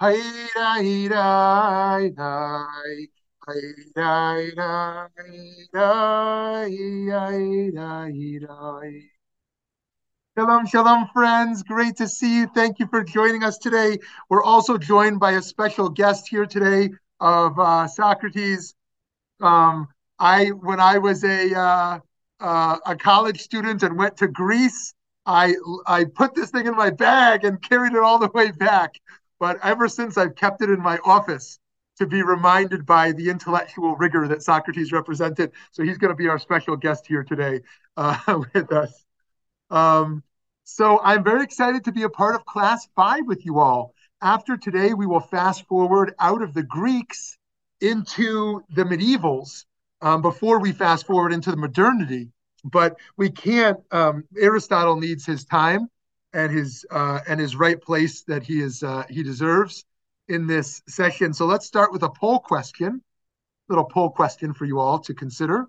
Hi, Shalom, shalom, friends. Great to see you. Thank you for joining us today. We're also joined by a special guest here today of uh, Socrates. Um, I, when I was a uh, uh, a college student and went to Greece, I I put this thing in my bag and carried it all the way back. But ever since, I've kept it in my office to be reminded by the intellectual rigor that Socrates represented. So he's going to be our special guest here today uh, with us. Um, so I'm very excited to be a part of class five with you all. After today, we will fast forward out of the Greeks into the medievals um, before we fast forward into the modernity. But we can't. Um, Aristotle needs his time and his uh, and his right place that he is uh, he deserves in this session. So let's start with a poll question, little poll question for you all to consider.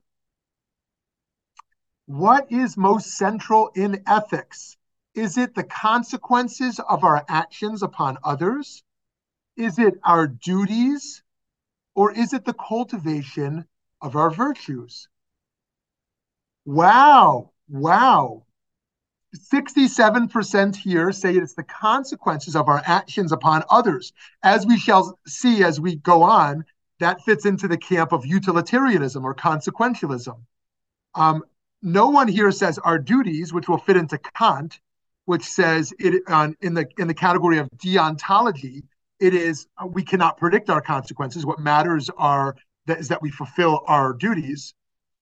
What is most central in ethics? Is it the consequences of our actions upon others? Is it our duties? Or is it the cultivation of our virtues? Wow, wow. 67% here say it's the consequences of our actions upon others. As we shall see as we go on, that fits into the camp of utilitarianism or consequentialism. Um, no one here says our duties, which will fit into Kant, which says it on in the in the category of deontology, it is uh, we cannot predict our consequences. What matters are that is that we fulfill our duties.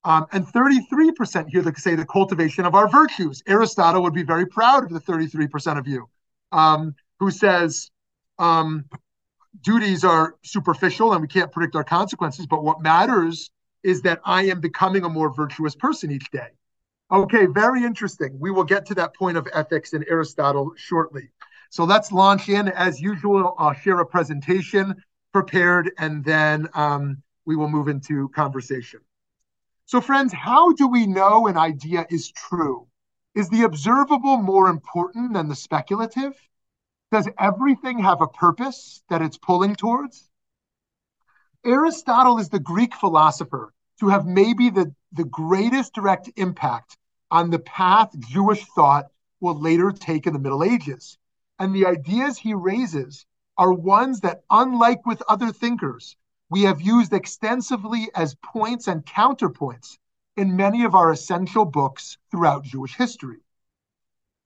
Um, and 33% here that say the cultivation of our virtues. Aristotle would be very proud of the 33% of you um, who says um, duties are superficial and we can't predict our consequences, but what matters is that I am becoming a more virtuous person each day. Okay, very interesting. We will get to that point of ethics in Aristotle shortly. So let's launch in. As usual, I'll share a presentation prepared and then um, we will move into conversation. So, friends, how do we know an idea is true? Is the observable more important than the speculative? Does everything have a purpose that it's pulling towards? Aristotle is the Greek philosopher to have maybe the, the greatest direct impact on the path Jewish thought will later take in the Middle Ages. And the ideas he raises are ones that, unlike with other thinkers, we have used extensively as points and counterpoints in many of our essential books throughout Jewish history.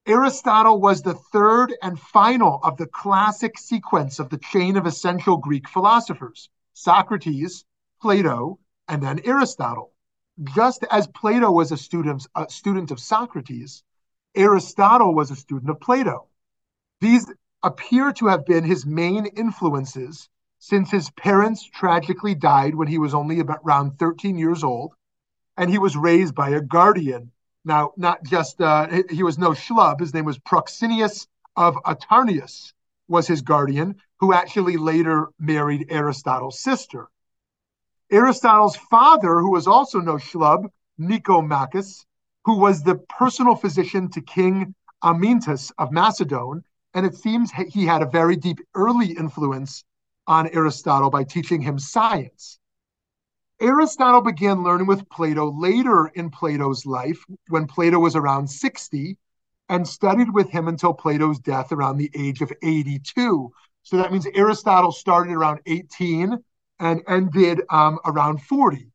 Aristotle was the third and final of the classic sequence of the chain of essential Greek philosophers Socrates, Plato, and then Aristotle. Just as Plato was a student, a student of Socrates, Aristotle was a student of Plato. These appear to have been his main influences since his parents tragically died when he was only about around 13 years old, and he was raised by a guardian. Now, not just, uh, he was no schlub, his name was Proxenius of Atarneus, was his guardian, who actually later married Aristotle's sister. Aristotle's father, who was also no schlub, Nicomachus, who was the personal physician to King Amyntas of Macedon, and it seems he had a very deep early influence on Aristotle by teaching him science. Aristotle began learning with Plato later in Plato's life, when Plato was around 60, and studied with him until Plato's death around the age of 82. So that means Aristotle started around 18 and ended um, around 40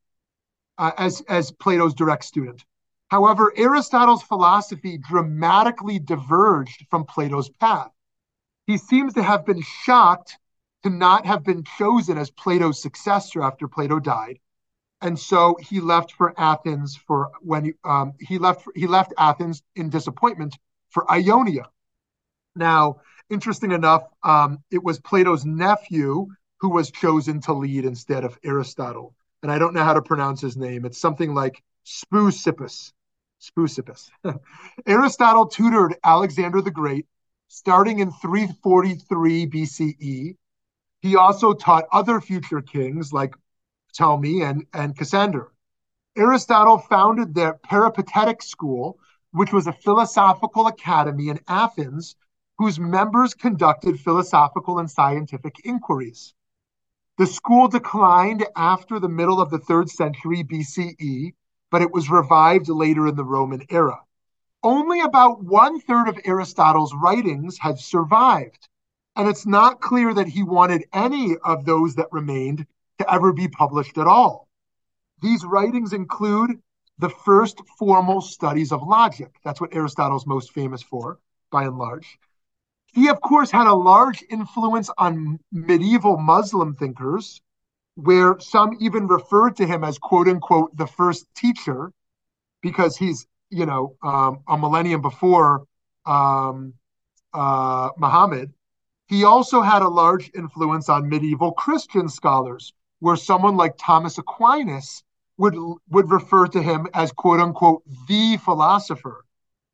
uh, as, as Plato's direct student. However, Aristotle's philosophy dramatically diverged from Plato's path. He seems to have been shocked to not have been chosen as Plato's successor after Plato died, and so he left for Athens for when he, um, he left he left Athens in disappointment for Ionia. Now, interesting enough, um, it was Plato's nephew who was chosen to lead instead of Aristotle. And I don't know how to pronounce his name. It's something like Speusippus. Speusippus. Aristotle tutored Alexander the Great, starting in 343 BCE. He also taught other future kings like Ptolemy and, and Cassander. Aristotle founded the Peripatetic School, which was a philosophical academy in Athens whose members conducted philosophical and scientific inquiries. The school declined after the middle of the third century BCE, but it was revived later in the Roman era. Only about one third of Aristotle's writings have survived, and it's not clear that he wanted any of those that remained to ever be published at all. These writings include the first formal studies of logic. That's what Aristotle's most famous for, by and large. He, of course, had a large influence on medieval Muslim thinkers, where some even referred to him as quote unquote the first teacher, because he's, you know, um, a millennium before um, uh, Muhammad. He also had a large influence on medieval Christian scholars, where someone like Thomas Aquinas would would refer to him as quote unquote the philosopher,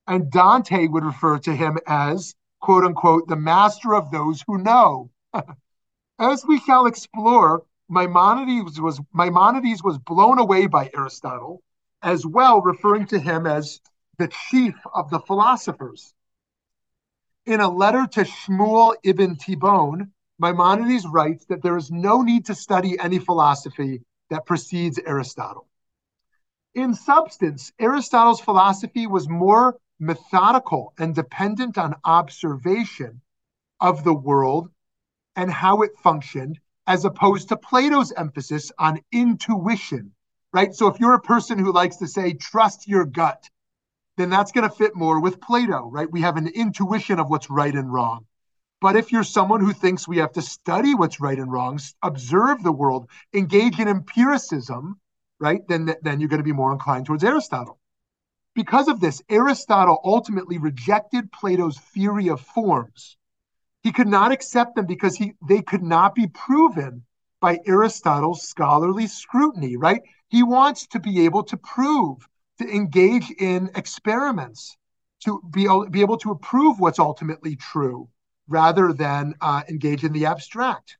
and Dante would refer to him as quote unquote, the master of those who know. As we shall explore, Maimonides was Maimonides was blown away by Aristotle, as well referring to him as the chief of the philosophers. In a letter to Shmuel ibn Tibbon, Maimonides writes that there is no need to study any philosophy that precedes Aristotle. In substance, Aristotle's philosophy was more methodical and dependent on observation of the world and how it functioned, as opposed to Plato's emphasis on intuition, right? So if you're a person who likes to say, trust your gut, then that's going to fit more with Plato, right? We have an intuition of what's right and wrong. But if you're someone who thinks we have to study what's right and wrong, observe the world, engage in empiricism, right, then, then you're going to be more inclined towards Aristotle. Because of this, Aristotle ultimately rejected Plato's theory of forms. He could not accept them because he, they could not be proven by Aristotle's scholarly scrutiny, right? He wants to be able to prove, to engage in experiments, to be, be able to prove what's ultimately true rather than uh, engage in the abstract.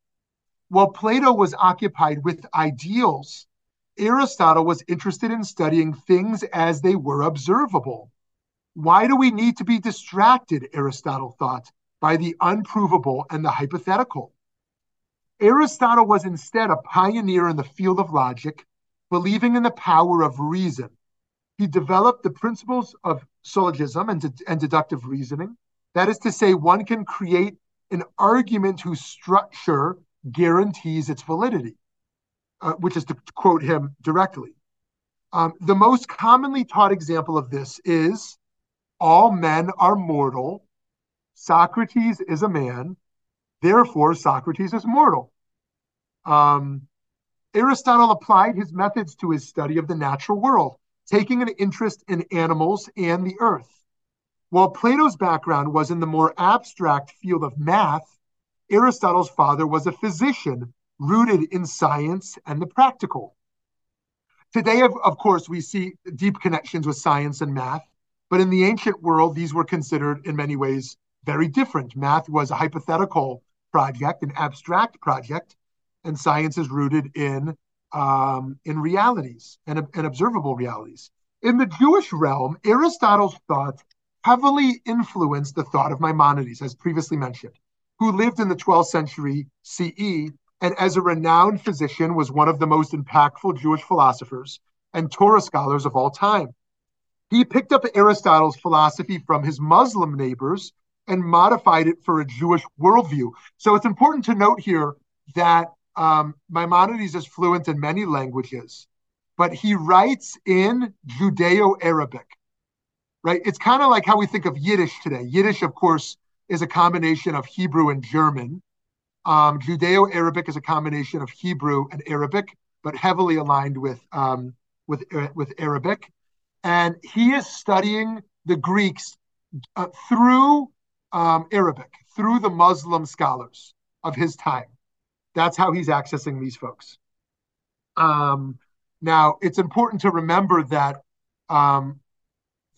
While Plato was occupied with ideals Aristotle was interested in studying things as they were observable. Why do we need to be distracted, Aristotle thought, by the unprovable and the hypothetical? Aristotle was instead a pioneer in the field of logic, believing in the power of reason. He developed the principles of syllogism and, de- and deductive reasoning. That is to say, one can create an argument whose structure guarantees its validity uh, which is to quote him directly. Um, the most commonly taught example of this is all men are mortal. Socrates is a man. Therefore, Socrates is mortal. Um, Aristotle applied his methods to his study of the natural world, taking an interest in animals and the earth. While Plato's background was in the more abstract field of math, Aristotle's father was a physician rooted in science and the practical. Today, of, of course, we see deep connections with science and math, but in the ancient world, these were considered in many ways very different. Math was a hypothetical project, an abstract project, and science is rooted in um, in realities and, and observable realities. In the Jewish realm, Aristotle's thought heavily influenced the thought of Maimonides, as previously mentioned, who lived in the 12th century CE and as a renowned physician was one of the most impactful Jewish philosophers and Torah scholars of all time. He picked up Aristotle's philosophy from his Muslim neighbors and modified it for a Jewish worldview. So it's important to note here that um, Maimonides is fluent in many languages, but he writes in Judeo Arabic, right? It's kind of like how we think of Yiddish today. Yiddish, of course, is a combination of Hebrew and German. Um, Judeo Arabic is a combination of Hebrew and Arabic, but heavily aligned with um, with uh, with Arabic. And he is studying the Greeks uh, through um, Arabic, through the Muslim scholars of his time. That's how he's accessing these folks. Um, now, it's important to remember that um,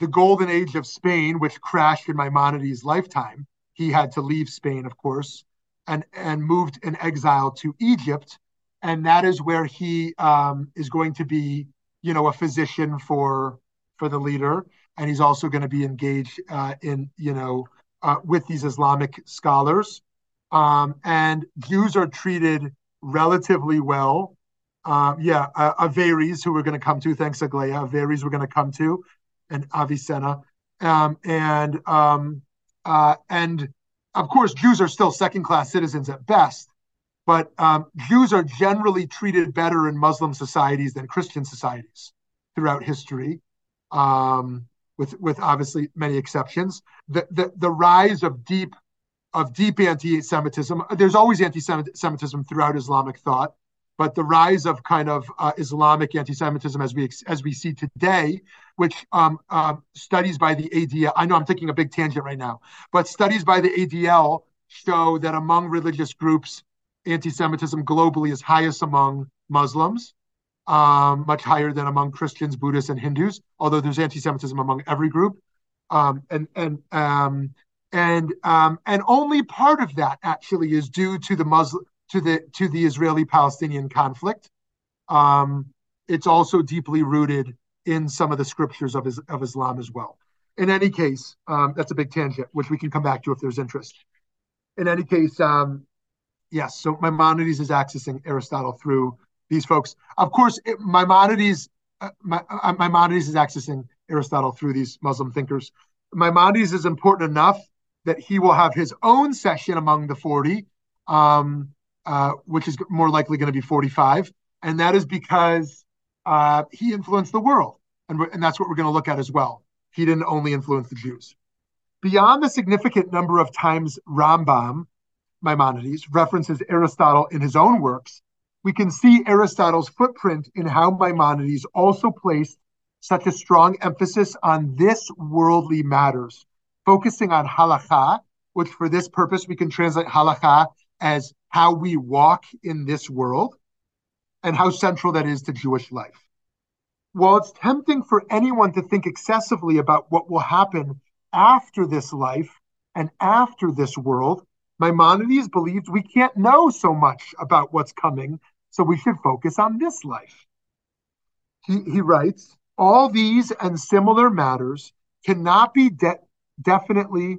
the golden age of Spain, which crashed in Maimonides' lifetime, he had to leave Spain, of course, and and moved in exile to Egypt, and that is where he um, is going to be, you know, a physician for for the leader, and he's also going to be engaged uh, in, you know, uh, with these Islamic scholars, um, and Jews are treated relatively well. Uh, yeah, uh, who we're going to come to, thanks Aglaia, Averroes we're going to come to, and Avicenna, um, and um, uh, and of course Jews are still second-class citizens at best, but um, Jews are generally treated better in Muslim societies than Christian societies throughout history, um, with with obviously many exceptions. The the, the rise of deep of deep anti-Semitism. There's always anti-Semitism throughout Islamic thought, but the rise of kind of uh, Islamic anti-Semitism as we as we see today, which um, uh, studies by the ADL. I know I'm taking a big tangent right now, but studies by the ADL show that among religious groups, anti-Semitism globally is highest among Muslims, um, much higher than among Christians, Buddhists, and Hindus. Although there's anti-Semitism among every group, um, and and um, and um, and only part of that actually is due to the Muslim to the to the Israeli-Palestinian conflict. Um, it's also deeply rooted in some of the scriptures of, of Islam as well. In any case, um, that's a big tangent, which we can come back to if there's interest. In any case, um, yes. So Maimonides is accessing Aristotle through these folks. Of course, it, Maimonides uh, my, uh, Maimonides is accessing Aristotle through these Muslim thinkers. Maimonides is important enough that he will have his own session among the 40, um, uh, which is more likely going to be 45. And that is because uh, he influenced the world. And, and that's what we're going to look at as well. He didn't only influence the Jews. Beyond the significant number of times Rambam, Maimonides, references Aristotle in his own works, we can see Aristotle's footprint in how Maimonides also placed such a strong emphasis on this worldly matters focusing on halakha, which for this purpose we can translate halakha as how we walk in this world and how central that is to Jewish life. While it's tempting for anyone to think excessively about what will happen after this life and after this world, Maimonides believed we can't know so much about what's coming, so we should focus on this life. He, he writes, all these and similar matters cannot be de- definitely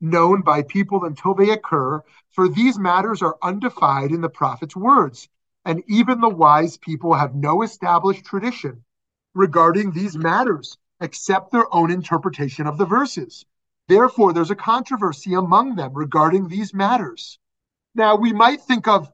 known by people until they occur, for these matters are undefined in the prophet's words, and even the wise people have no established tradition regarding these matters except their own interpretation of the verses. Therefore, there's a controversy among them regarding these matters. Now, we might think of,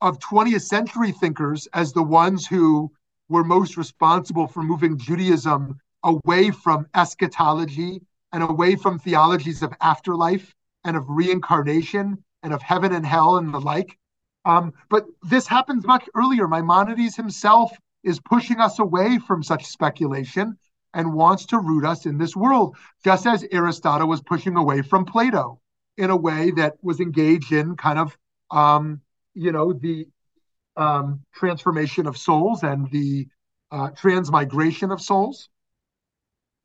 of 20th century thinkers as the ones who were most responsible for moving Judaism away from eschatology and away from theologies of afterlife and of reincarnation and of heaven and hell and the like. Um, but this happens much earlier. Maimonides himself is pushing us away from such speculation and wants to root us in this world, just as Aristotle was pushing away from Plato in a way that was engaged in kind of, um, you know, the um, transformation of souls and the uh, transmigration of souls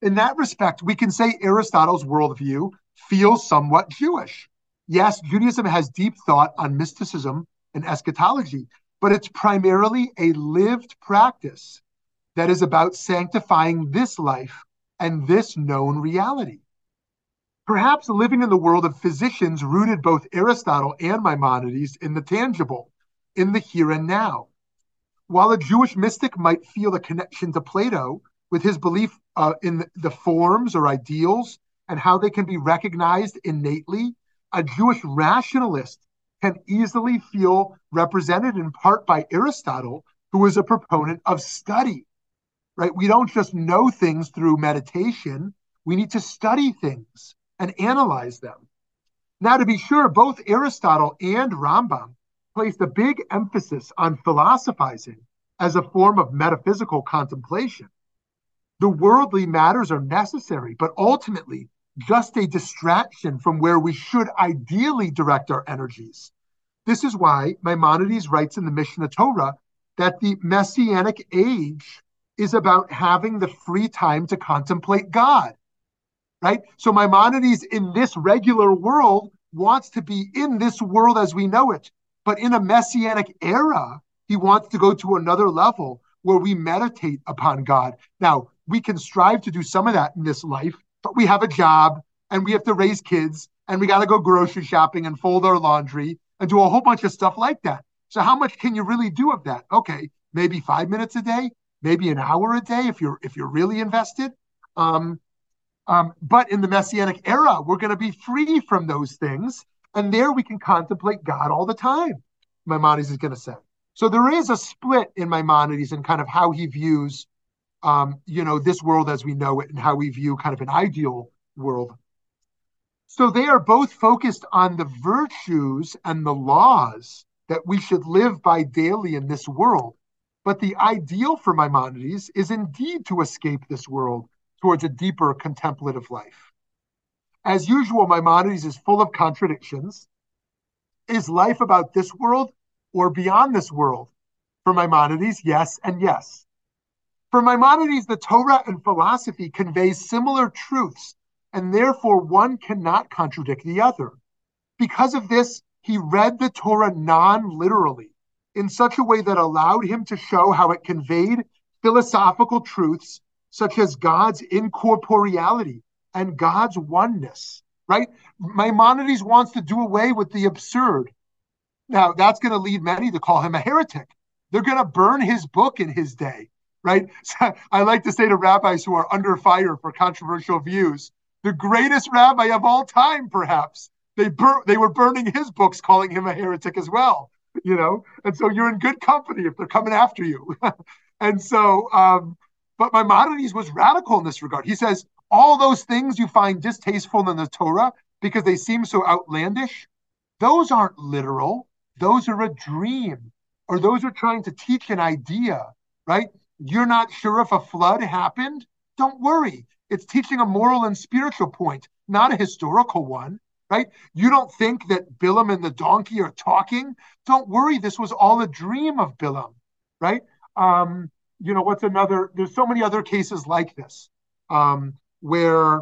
in that respect, we can say Aristotle's worldview feels somewhat Jewish. Yes, Judaism has deep thought on mysticism and eschatology, but it's primarily a lived practice that is about sanctifying this life and this known reality. Perhaps living in the world of physicians rooted both Aristotle and Maimonides in the tangible, in the here and now. While a Jewish mystic might feel a connection to Plato, with his belief uh, in the forms or ideals and how they can be recognized innately, a Jewish rationalist can easily feel represented in part by Aristotle, who is a proponent of study. Right? We don't just know things through meditation. We need to study things and analyze them. Now, to be sure, both Aristotle and Rambam placed a big emphasis on philosophizing as a form of metaphysical contemplation. The worldly matters are necessary, but ultimately just a distraction from where we should ideally direct our energies. This is why Maimonides writes in the Mishnah Torah that the messianic age is about having the free time to contemplate God. Right? So Maimonides in this regular world wants to be in this world as we know it, but in a messianic era, he wants to go to another level where we meditate upon God. Now, we can strive to do some of that in this life, but we have a job and we have to raise kids and we got to go grocery shopping and fold our laundry and do a whole bunch of stuff like that. So how much can you really do of that? Okay, maybe 5 minutes a day, maybe an hour a day if you're if you're really invested. Um, um, but in the messianic era, we're going to be free from those things, and there we can contemplate God all the time. Maimonides is going to say. So there is a split in Maimonides and kind of how he views, um, you know, this world as we know it, and how we view kind of an ideal world. So they are both focused on the virtues and the laws that we should live by daily in this world. But the ideal for Maimonides is indeed to escape this world towards a deeper contemplative life. As usual, Maimonides is full of contradictions. Is life about this world or beyond this world? For Maimonides, yes and yes. For Maimonides, the Torah and philosophy convey similar truths, and therefore one cannot contradict the other. Because of this, he read the Torah non literally in such a way that allowed him to show how it conveyed philosophical truths such as God's incorporeality and God's oneness, right? Maimonides wants to do away with the absurd. Now, that's going to lead many to call him a heretic. They're going to burn his book in his day, right? So I like to say to rabbis who are under fire for controversial views, the greatest rabbi of all time, perhaps, they bur- they were burning his books, calling him a heretic as well, you know? And so you're in good company if they're coming after you. and so, um, but Maimonides was radical in this regard. He says, all those things you find distasteful in the Torah because they seem so outlandish, those aren't literal. Those are a dream, or those are trying to teach an idea, right? You're not sure if a flood happened? Don't worry. It's teaching a moral and spiritual point, not a historical one, right? You don't think that Bilam and the donkey are talking? Don't worry. This was all a dream of Bilam, right? Um, you know, what's another? There's so many other cases like this um, where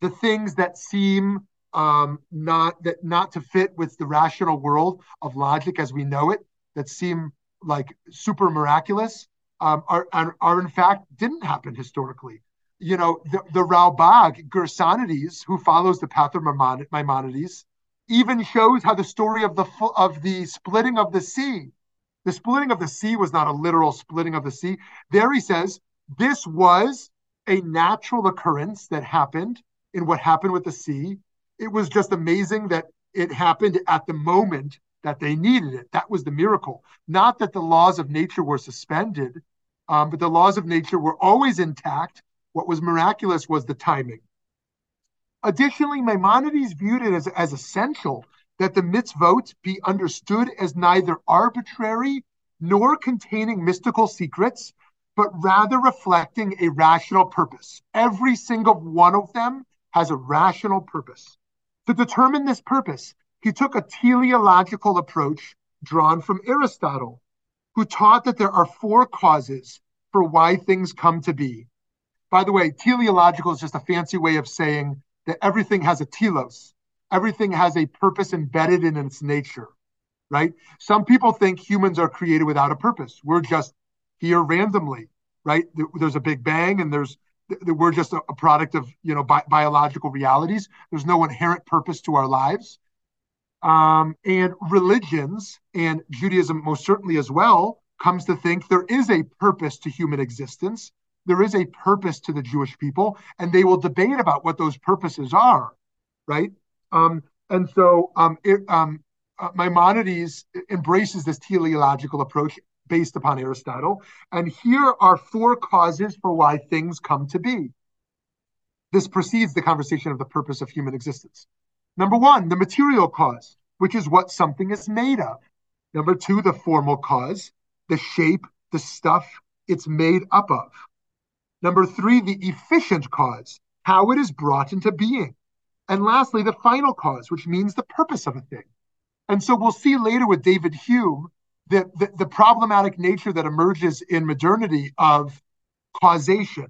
the things that seem um, not that not to fit with the rational world of logic as we know it, that seem like super miraculous, um, are, are, are in fact didn't happen historically. You know, the, the Ralbag Gersonides, who follows the path of Maimonides, even shows how the story of the of the splitting of the sea the splitting of the sea was not a literal splitting of the sea. There he says this was a natural occurrence that happened in what happened with the sea. It was just amazing that it happened at the moment that they needed it. That was the miracle. Not that the laws of nature were suspended, um, but the laws of nature were always intact. What was miraculous was the timing. Additionally, Maimonides viewed it as, as essential that the mitzvot be understood as neither arbitrary nor containing mystical secrets, but rather reflecting a rational purpose. Every single one of them has a rational purpose. To determine this purpose, he took a teleological approach drawn from Aristotle, who taught that there are four causes for why things come to be. By the way, teleological is just a fancy way of saying that everything has a telos, everything has a purpose embedded in its nature, right? Some people think humans are created without a purpose. We're just here randomly, right? There's a big bang and there's we're just a, product of you know bi- biological realities. There's no inherent purpose to our lives. Um, and religions and Judaism most certainly as well comes to think there is a purpose to human existence. There is a purpose to the Jewish people, and they will debate about what those purposes are, right? Um, and so um, it, um, uh, Maimonides embraces this teleological approach based upon Aristotle. And here are four causes for why things come to be. This precedes the conversation of the purpose of human existence. Number one, the material cause, which is what something is made of. Number two, the formal cause, the shape, the stuff it's made up of. Number three, the efficient cause, how it is brought into being. And lastly, the final cause, which means the purpose of a thing. And so we'll see later with David Hume that the, the problematic nature that emerges in modernity of causation,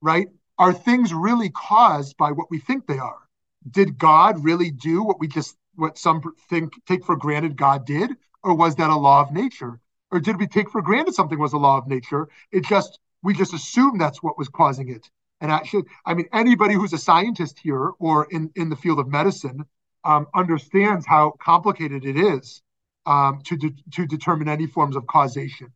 right? Are things really caused by what we think they are? Did God really do what we just what some think take for granted God did, or was that a law of nature? Or did we take for granted something was a law of nature? It just we just assumed that's what was causing it. And actually, I mean, anybody who's a scientist here or in, in the field of medicine um, understands how complicated it is um, to, de- to determine any forms of causation.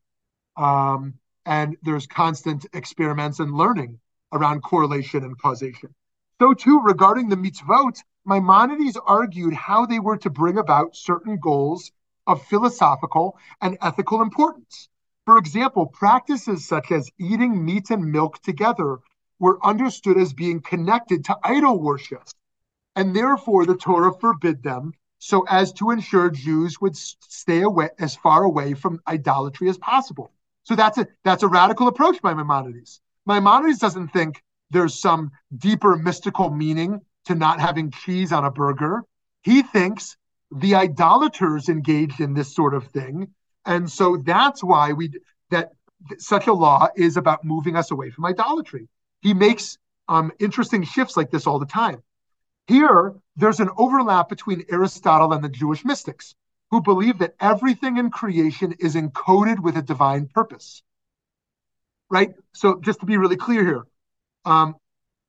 Um, and there's constant experiments and learning around correlation and causation. So, too, regarding the mitzvot, Maimonides argued how they were to bring about certain goals of philosophical and ethical importance. For example, practices such as eating meat and milk together were understood as being connected to idol worship, and therefore the Torah forbid them so as to ensure Jews would stay away as far away from idolatry as possible. So that's a that's a radical approach by Maimonides. Maimonides doesn't think there's some deeper mystical meaning to not having cheese on a burger. He thinks the idolaters engaged in this sort of thing, and so that's why we that such a law is about moving us away from idolatry. He makes um, interesting shifts like this all the time. Here, there's an overlap between Aristotle and the Jewish mystics who believe that everything in creation is encoded with a divine purpose. Right? So, just to be really clear here, um,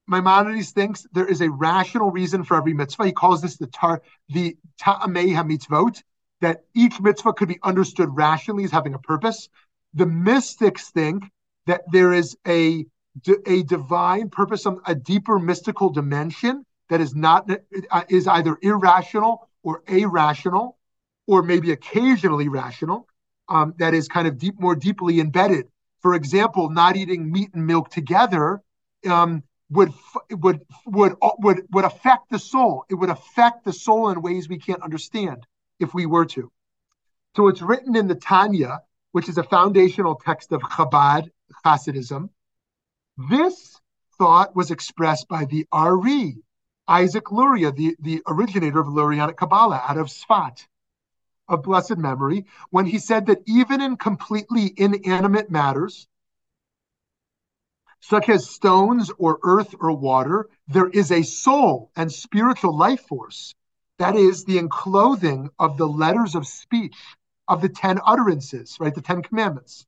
Maimonides thinks there is a rational reason for every mitzvah. He calls this the tar, the ta'amei that each mitzvah could be understood rationally as having a purpose. The mystics think that there is a a divine purpose, a deeper mystical dimension that is not uh, is either irrational or irrational, or maybe occasionally rational, um, that is kind of deep, more deeply embedded. For example, not eating meat and milk together um, would would would uh, would would affect the soul. It would affect the soul in ways we can't understand if we were to. So it's written in the Tanya, which is a foundational text of Chabad Hasidism. This thought was expressed by the Ari, Isaac Luria, the, the originator of Lurianic Kabbalah out of Sfat of blessed memory when he said that even in completely inanimate matters, such as stones or earth or water, there is a soul and spiritual life force. That is the enclothing of the letters of speech of the 10 utterances, right? The 10 commandments.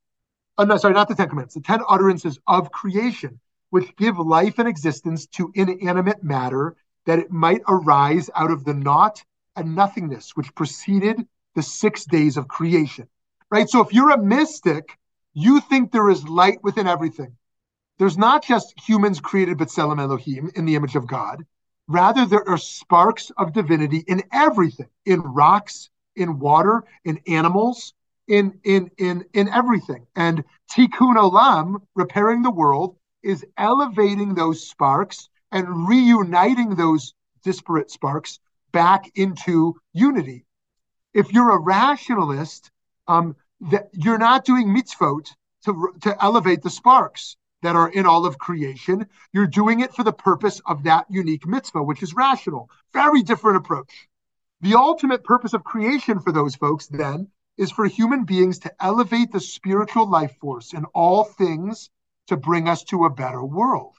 Oh, no, sorry, not the 10 commandments, the 10 utterances of creation, which give life and existence to inanimate matter that it might arise out of the naught and nothingness which preceded the six days of creation, right? So if you're a mystic, you think there is light within everything. There's not just humans created B'Tselem Elohim in the image of God. Rather, there are sparks of divinity in everything, in rocks, in water, in animals, in in in in everything. And Tikkun Olam, repairing the world, is elevating those sparks and reuniting those disparate sparks back into unity if you're a rationalist, um, that you're not doing mitzvot to, to elevate the sparks that are in all of creation. You're doing it for the purpose of that unique mitzvah, which is rational. Very different approach. The ultimate purpose of creation for those folks then is for human beings to elevate the spiritual life force in all things to bring us to a better world.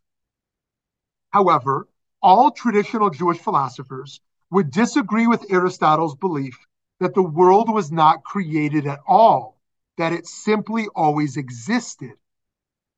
However, all traditional Jewish philosophers would disagree with Aristotle's belief that the world was not created at all, that it simply always existed.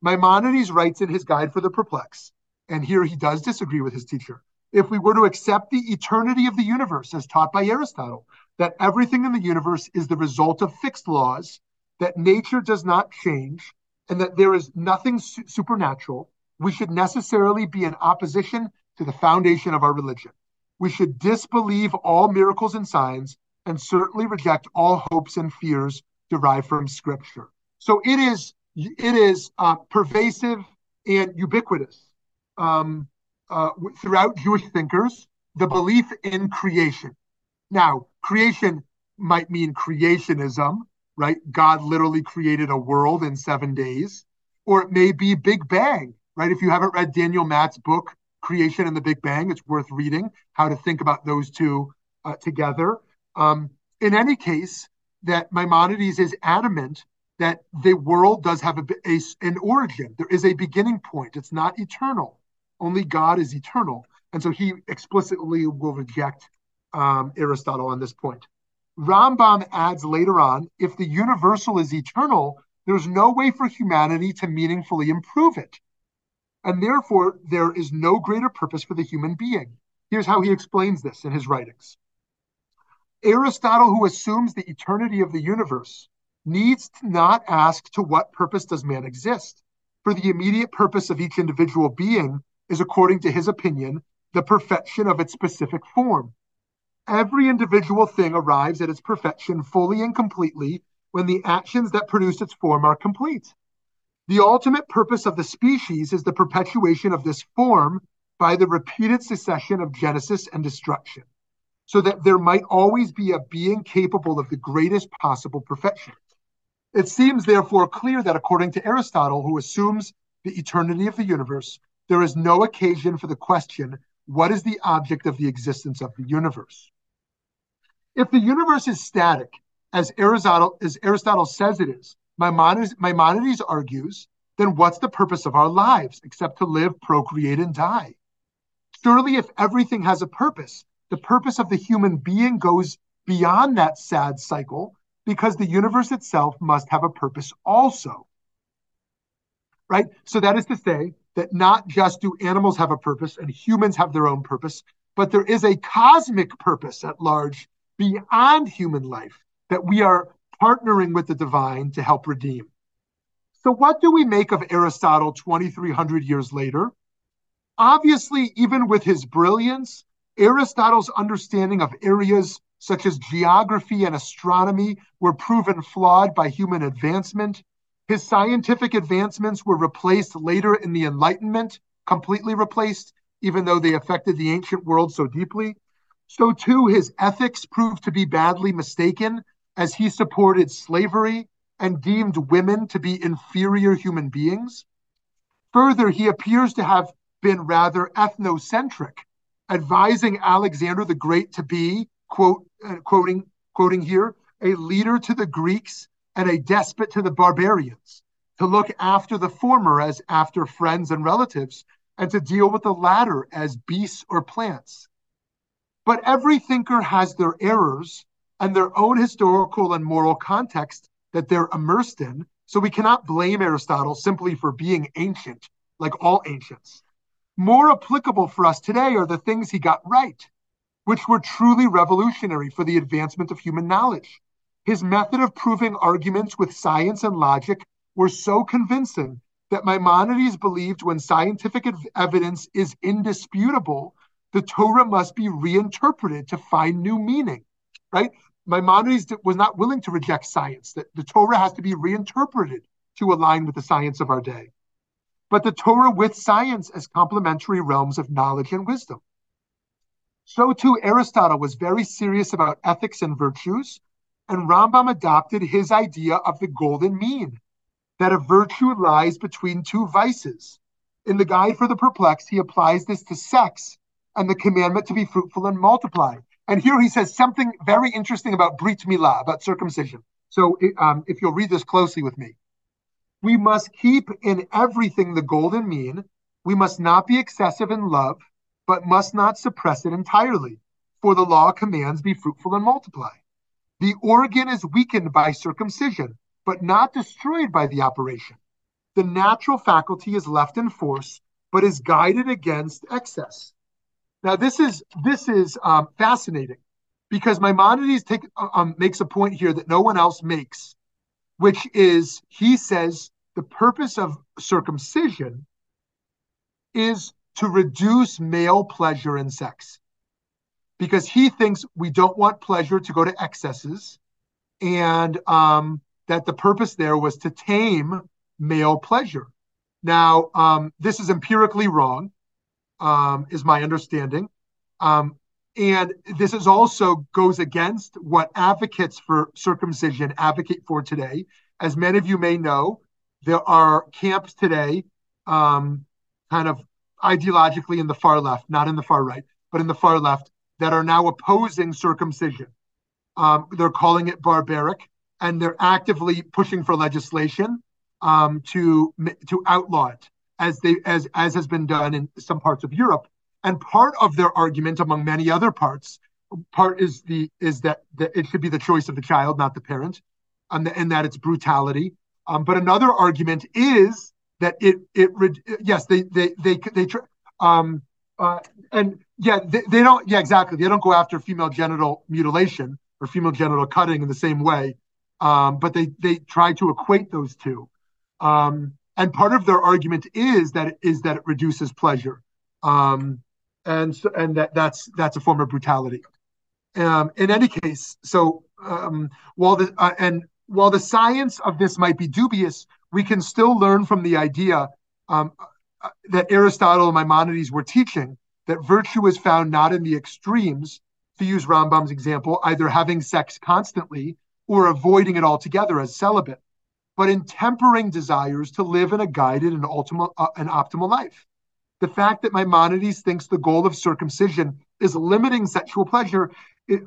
Maimonides writes in his Guide for the Perplexed, and here he does disagree with his teacher. If we were to accept the eternity of the universe as taught by Aristotle, that everything in the universe is the result of fixed laws, that nature does not change, and that there is nothing su- supernatural, we should necessarily be in opposition to the foundation of our religion. We should disbelieve all miracles and signs and certainly reject all hopes and fears derived from Scripture. So it is it is uh, pervasive and ubiquitous um, uh, throughout Jewish thinkers. The belief in creation. Now, creation might mean creationism, right? God literally created a world in seven days, or it may be Big Bang, right? If you haven't read Daniel Matt's book, Creation and the Big Bang, it's worth reading how to think about those two uh, together. Um, in any case, that Maimonides is adamant that the world does have a, a, an origin. There is a beginning point. It's not eternal. Only God is eternal. And so he explicitly will reject um, Aristotle on this point. Rambam adds later on if the universal is eternal, there's no way for humanity to meaningfully improve it. And therefore, there is no greater purpose for the human being. Here's how he explains this in his writings. Aristotle, who assumes the eternity of the universe, needs to not ask to what purpose does man exist, for the immediate purpose of each individual being is, according to his opinion, the perfection of its specific form. Every individual thing arrives at its perfection fully and completely when the actions that produce its form are complete. The ultimate purpose of the species is the perpetuation of this form by the repeated succession of genesis and destruction, so that there might always be a being capable of the greatest possible perfection. It seems, therefore, clear that according to Aristotle, who assumes the eternity of the universe, there is no occasion for the question what is the object of the existence of the universe? If the universe is static, as Aristotle, as Aristotle says it is, Maimonides, Maimonides argues, then what's the purpose of our lives except to live, procreate, and die? Surely, if everything has a purpose, the purpose of the human being goes beyond that sad cycle because the universe itself must have a purpose also. Right? So, that is to say that not just do animals have a purpose and humans have their own purpose, but there is a cosmic purpose at large beyond human life that we are partnering with the divine to help redeem. So, what do we make of Aristotle 2,300 years later? Obviously, even with his brilliance, Aristotle's understanding of areas such as geography and astronomy were proven flawed by human advancement. His scientific advancements were replaced later in the Enlightenment, completely replaced, even though they affected the ancient world so deeply. So, too, his ethics proved to be badly mistaken as he supported slavery and deemed women to be inferior human beings. Further, he appears to have been rather ethnocentric, advising Alexander the Great to be, quote, uh, quoting, quoting here, a leader to the Greeks and a despot to the barbarians, to look after the former as after friends and relatives, and to deal with the latter as beasts or plants. But every thinker has their errors, and their own historical and moral context that they're immersed in. So we cannot blame Aristotle simply for being ancient, like all ancients. More applicable for us today are the things he got right, which were truly revolutionary for the advancement of human knowledge. His method of proving arguments with science and logic were so convincing that Maimonides believed when scientific evidence is indisputable, the Torah must be reinterpreted to find new meaning, right? Maimonides was not willing to reject science, that the Torah has to be reinterpreted to align with the science of our day. But the Torah with science as complementary realms of knowledge and wisdom. So too, Aristotle was very serious about ethics and virtues, and Rambam adopted his idea of the golden mean, that a virtue lies between two vices. In the Guide for the Perplexed, he applies this to sex and the commandment to be fruitful and multiply. And here he says something very interesting about Brit Milah, about circumcision. So um, if you'll read this closely with me, we must keep in everything the golden mean. We must not be excessive in love, but must not suppress it entirely. For the law commands be fruitful and multiply. The organ is weakened by circumcision, but not destroyed by the operation. The natural faculty is left in force, but is guided against excess. Now this is this is um, fascinating because Maimonides take, uh, um, makes a point here that no one else makes, which is he says the purpose of circumcision is to reduce male pleasure in sex because he thinks we don't want pleasure to go to excesses and um, that the purpose there was to tame male pleasure. Now, um, this is empirically wrong um, is my understanding. Um, and this is also goes against what advocates for circumcision advocate for today. As many of you may know, there are camps today, um, kind of ideologically in the far left, not in the far right, but in the far left, that are now opposing circumcision. Um, they're calling it barbaric, and they're actively pushing for legislation um, to to outlaw it as they as as has been done in some parts of Europe. And part of their argument, among many other parts, part is the is that, that it should be the choice of the child, not the parent, um, and that it's brutality. Um, but another argument is that it it yes they they they they, they um uh, and yeah they, they don't yeah exactly they don't go after female genital mutilation or female genital cutting in the same way, um, but they they try to equate those two. Um, and part of their argument is that is that it reduces pleasure, um, and so, and that that's that's a form of brutality. Um, in any case, so um, while the uh, and while the science of this might be dubious, we can still learn from the idea um, uh, that Aristotle and Maimonides were teaching that virtue is found not in the extremes, to use Rambam's example, either having sex constantly or avoiding it altogether as celibate, but in tempering desires to live in a guided and ultimate uh, an optimal life. The fact that Maimonides thinks the goal of circumcision is limiting sexual pleasure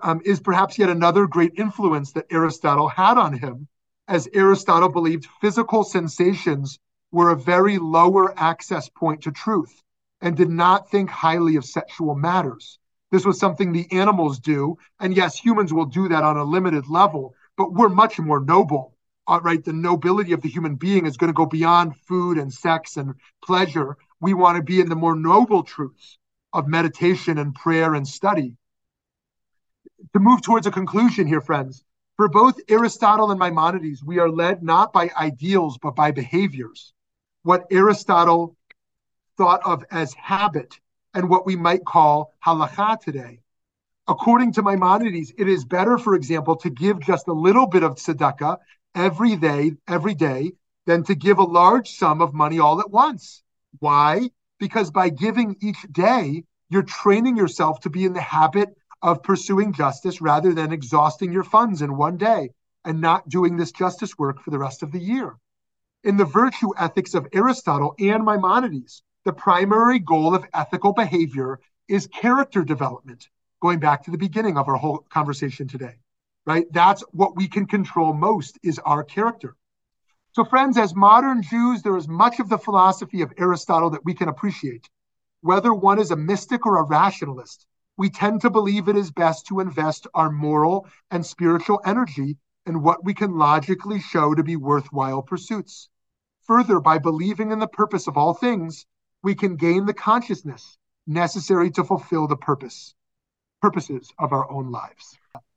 um, is perhaps yet another great influence that Aristotle had on him, as Aristotle believed physical sensations were a very lower access point to truth and did not think highly of sexual matters. This was something the animals do. And yes, humans will do that on a limited level, but we're much more noble. Uh, right? The nobility of the human being is going to go beyond food and sex and pleasure. We want to be in the more noble truths of meditation and prayer and study. To move towards a conclusion here, friends, for both Aristotle and Maimonides, we are led not by ideals, but by behaviors. What Aristotle thought of as habit and what we might call halacha today. According to Maimonides, it is better, for example, to give just a little bit of tzedakah every day, every day, than to give a large sum of money all at once. Why? Because by giving each day, you're training yourself to be in the habit of pursuing justice rather than exhausting your funds in one day and not doing this justice work for the rest of the year. In the virtue ethics of Aristotle and Maimonides, the primary goal of ethical behavior is character development, going back to the beginning of our whole conversation today, right? That's what we can control most is our character. So, friends, as modern Jews, there is much of the philosophy of Aristotle that we can appreciate. Whether one is a mystic or a rationalist, we tend to believe it is best to invest our moral and spiritual energy in what we can logically show to be worthwhile pursuits. Further, by believing in the purpose of all things, we can gain the consciousness necessary to fulfill the purpose purposes of our own lives.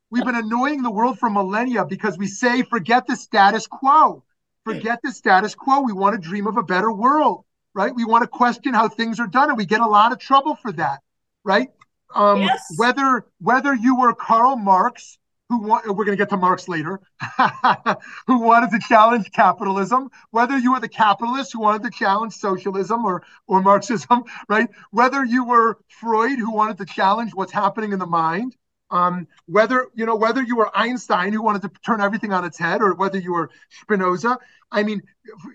We've been annoying the world for millennia because we say, forget the status quo. Forget the status quo. We want to dream of a better world, right? We want to question how things are done, and we get a lot of trouble for that, right? Um, yes. Whether whether you were Karl Marx who want, we're going to get to Marx later, who wanted to challenge capitalism, whether you were the capitalist who wanted to challenge socialism or, or Marxism, right? Whether you were Freud who wanted to challenge what's happening in the mind, um, whether you know whether you were Einstein who wanted to turn everything on its head, or whether you were Spinoza. I mean,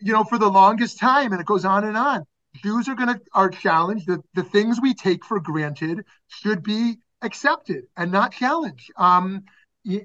you know, for the longest time, and it goes on and on. Jews are going to are challenged. The, the things we take for granted should be accepted and not challenged. Um,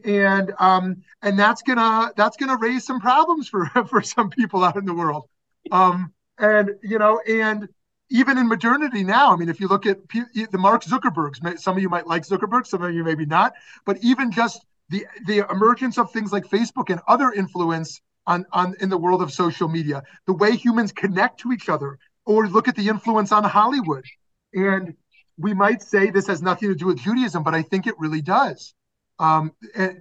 and um, and that's gonna that's gonna raise some problems for for some people out in the world. Um, and you know, and even in modernity now, I mean, if you look at the Mark Zuckerbergs, some of you might like Zuckerberg, some of you maybe not, but even just the the emergence of things like Facebook and other influence on on in the world of social media, the way humans connect to each other, or look at the influence on Hollywood, and we might say this has nothing to do with Judaism, but I think it really does um,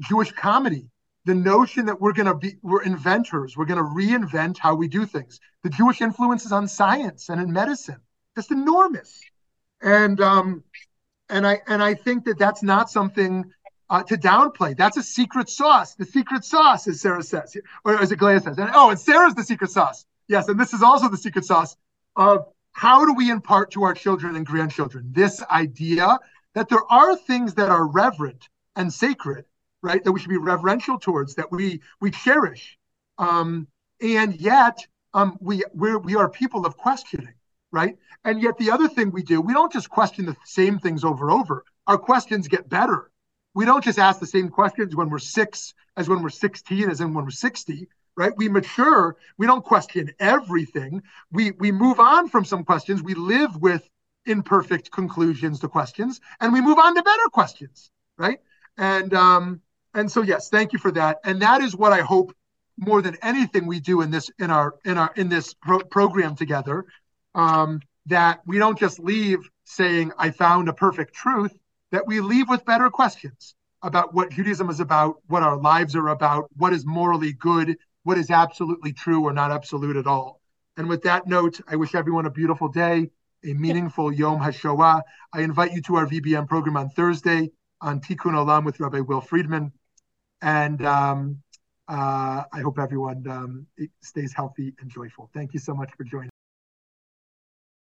Jewish comedy. The notion that we're going to be, we're inventors, we're going to reinvent how we do things. The Jewish influences on science and in medicine, just enormous. And um, and I and I think that that's not something uh, to downplay. That's a secret sauce. The secret sauce, as Sarah says, or as Aglaia says. And, oh, and Sarah's the secret sauce. Yes, and this is also the secret sauce of how do we impart to our children and grandchildren this idea that there are things that are reverent and sacred, right? That we should be reverential towards, that we we cherish, um, and yet um, we we're, we are people of questioning, right? And yet the other thing we do, we don't just question the same things over and over. Our questions get better. We don't just ask the same questions when we're six as when we're 16 as when we're 60 right we mature we don't question everything we we move on from some questions we live with imperfect conclusions to questions and we move on to better questions right? And um, and so yes, thank you for that. And that is what I hope more than anything we do in this in our in our in this pro- program together. Um, that we don't just leave saying I found a perfect truth. That we leave with better questions about what Judaism is about, what our lives are about, what is morally good, what is absolutely true or not absolute at all. And with that note, I wish everyone a beautiful day, a meaningful Yom HaShoah. I invite you to our VBM program on Thursday on Tikkun Olam with Rabbi Will Friedman. And um, uh, I hope everyone um, stays healthy and joyful. Thank you so much for joining.